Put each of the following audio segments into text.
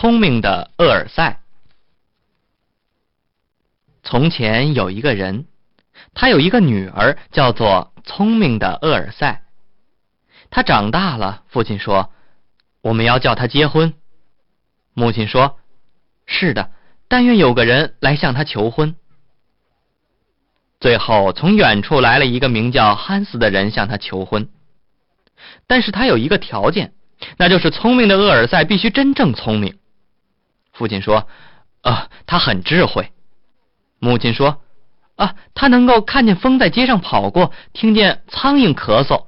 聪明的厄尔赛。从前有一个人，他有一个女儿，叫做聪明的厄尔赛。他长大了，父亲说：“我们要叫他结婚。”母亲说：“是的，但愿有个人来向他求婚。”最后，从远处来了一个名叫汉斯的人向他求婚，但是他有一个条件，那就是聪明的厄尔赛必须真正聪明。父亲说：“啊，他很智慧。”母亲说：“啊，他能够看见风在街上跑过，听见苍蝇咳嗽。”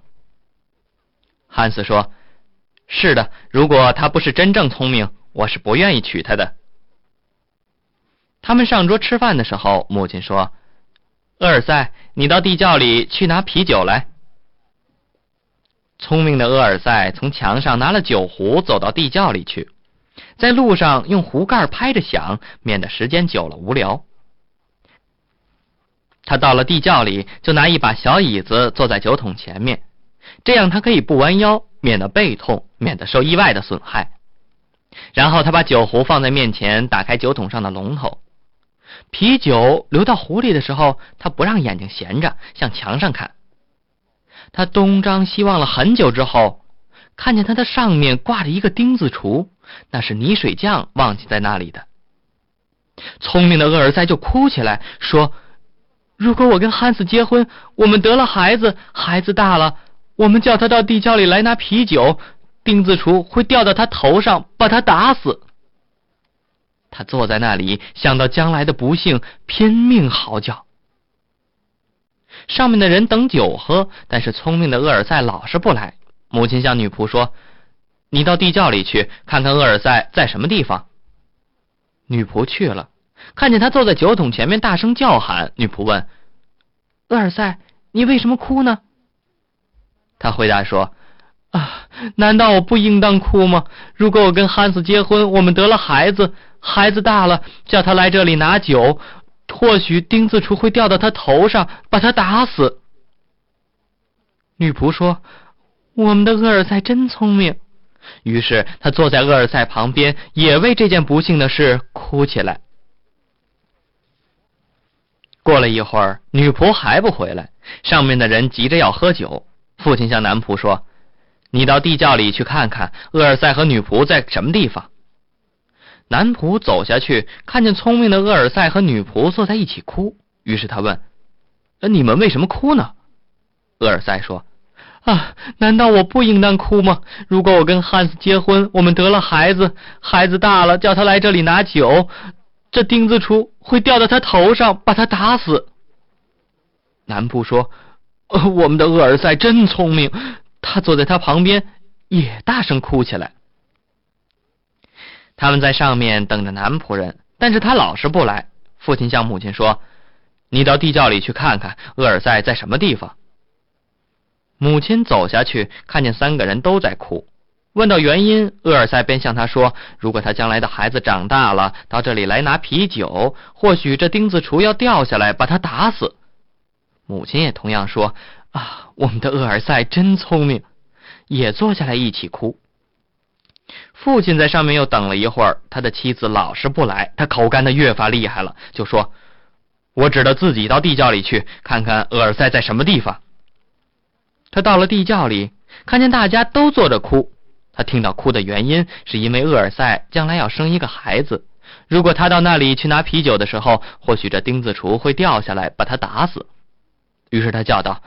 汉斯说：“是的，如果他不是真正聪明，我是不愿意娶她的。”他们上桌吃饭的时候，母亲说：“厄尔塞，你到地窖里去拿啤酒来。”聪明的厄尔塞从墙上拿了酒壶，走到地窖里去，在路上用壶盖拍着响，免得时间久了无聊。他到了地窖里，就拿一把小椅子坐在酒桶前面，这样他可以不弯腰，免得背痛，免得受意外的损害。然后他把酒壶放在面前，打开酒桶上的龙头，啤酒流到壶里的时候，他不让眼睛闲着，向墙上看。他东张西望了很久之后，看见他的上面挂着一个钉子橱，那是泥水匠忘记在那里的。聪明的厄尔塞就哭起来，说。如果我跟汉斯结婚，我们得了孩子，孩子大了，我们叫他到地窖里来拿啤酒，钉子橱会掉到他头上，把他打死。他坐在那里，想到将来的不幸，拼命嚎叫。上面的人等酒喝，但是聪明的厄尔塞老是不来。母亲向女仆说：“你到地窖里去，看看厄尔塞在什么地方。”女仆去了。看见他坐在酒桶前面大声叫喊，女仆问：“厄尔塞，你为什么哭呢？”他回答说：“啊，难道我不应当哭吗？如果我跟汉斯结婚，我们得了孩子，孩子大了，叫他来这里拿酒，或许钉子橱会掉到他头上，把他打死。”女仆说：“我们的厄尔塞真聪明。”于是他坐在厄尔塞旁边，也为这件不幸的事哭起来。过了一会儿，女仆还不回来，上面的人急着要喝酒。父亲向男仆说：“你到地窖里去看看，厄尔塞和女仆在什么地方。”男仆走下去，看见聪明的厄尔塞和女仆坐在一起哭，于是他问：“你们为什么哭呢？”厄尔塞说：“啊，难道我不应当哭吗？如果我跟汉斯结婚，我们得了孩子，孩子大了，叫他来这里拿酒。”这钉子橱会掉到他头上，把他打死。南部说：“我们的厄尔塞真聪明。”他坐在他旁边，也大声哭起来。他们在上面等着男仆人，但是他老是不来。父亲向母亲说：“你到地窖里去看看，厄尔塞在什么地方。”母亲走下去，看见三个人都在哭。问到原因，厄尔塞便向他说：“如果他将来的孩子长大了，到这里来拿啤酒，或许这钉子橱要掉下来，把他打死。”母亲也同样说：“啊，我们的厄尔塞真聪明。”也坐下来一起哭。父亲在上面又等了一会儿，他的妻子老是不来，他口干的越发厉害了，就说：“我只得自己到地窖里去看看厄尔塞在什么地方。”他到了地窖里，看见大家都坐着哭。他听到哭的原因，是因为厄尔塞将来要生一个孩子。如果他到那里去拿啤酒的时候，或许这钉子橱会掉下来，把他打死。于是他叫道：“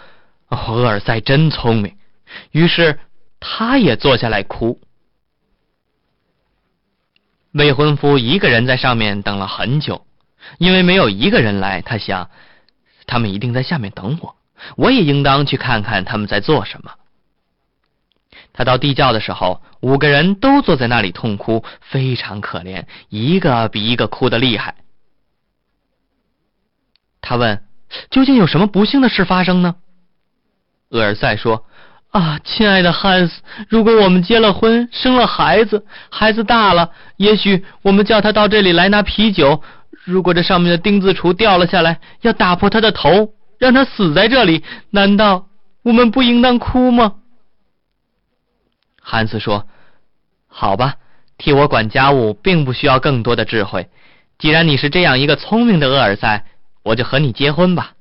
厄尔塞真聪明。”于是他也坐下来哭。未婚夫一个人在上面等了很久，因为没有一个人来，他想，他们一定在下面等我，我也应当去看看他们在做什么。他到地窖的时候，五个人都坐在那里痛哭，非常可怜，一个比一个哭得厉害。他问：“究竟有什么不幸的事发生呢？”厄尔塞说：“啊，亲爱的汉斯，如果我们结了婚，生了孩子，孩子大了，也许我们叫他到这里来拿啤酒。如果这上面的钉子橱掉了下来，要打破他的头，让他死在这里，难道我们不应当哭吗？”汉斯说：“好吧，替我管家务并不需要更多的智慧。既然你是这样一个聪明的厄尔塞，我就和你结婚吧。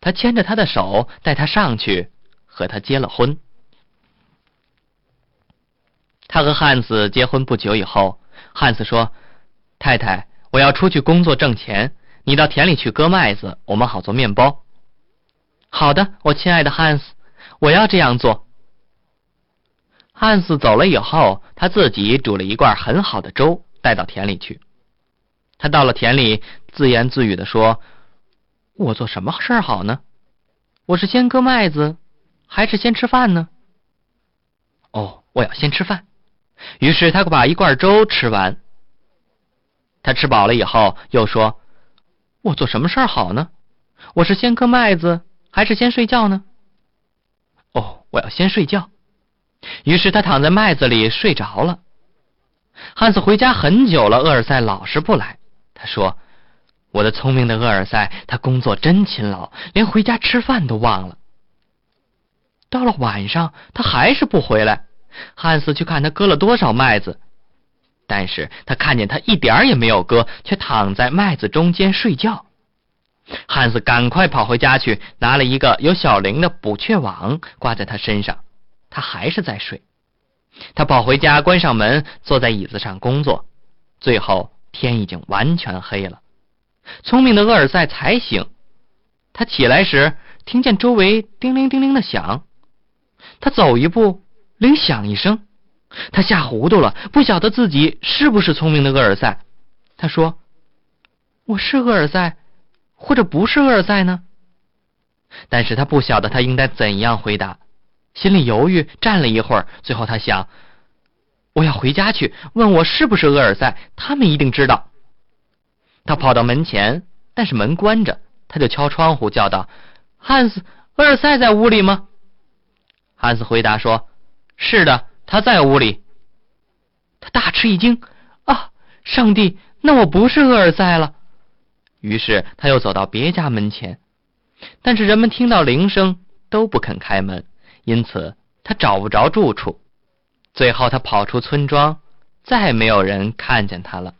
他牵着他的手，带他上去，和他结了婚。他和汉斯结婚不久以后，汉斯说：“太太，我要出去工作挣钱，你到田里去割麦子，我们好做面包。”好的，我亲爱的汉斯，我要这样做。汉斯走了以后，他自己煮了一罐很好的粥，带到田里去。他到了田里，自言自语的说：“我做什么事儿好呢？我是先割麦子，还是先吃饭呢？”哦，我要先吃饭。于是他把一罐粥吃完。他吃饱了以后，又说：“我做什么事儿好呢？我是先割麦子。”还是先睡觉呢？哦，我要先睡觉。于是他躺在麦子里睡着了。汉斯回家很久了，厄尔塞老是不来。他说：“我的聪明的厄尔塞，他工作真勤劳，连回家吃饭都忘了。”到了晚上，他还是不回来。汉斯去看他割了多少麦子，但是他看见他一点儿也没有割，却躺在麦子中间睡觉。汉斯赶快跑回家去，拿了一个有小铃的捕雀网挂在他身上。他还是在睡。他跑回家，关上门，坐在椅子上工作。最后天已经完全黑了。聪明的厄尔塞才醒。他起来时，听见周围叮铃叮铃的响。他走一步，铃响一声。他吓糊涂了，不晓得自己是不是聪明的厄尔塞。他说：“我是厄尔塞。”或者不是厄尔塞呢？但是他不晓得他应该怎样回答，心里犹豫，站了一会儿，最后他想：我要回家去问我是不是厄尔塞，他们一定知道。他跑到门前，但是门关着，他就敲窗户叫道：“汉斯，厄尔塞在屋里吗？”汉斯回答说：“是的，他在屋里。”他大吃一惊：“啊，上帝，那我不是厄尔塞了。”于是他又走到别家门前，但是人们听到铃声都不肯开门，因此他找不着住处。最后他跑出村庄，再没有人看见他了。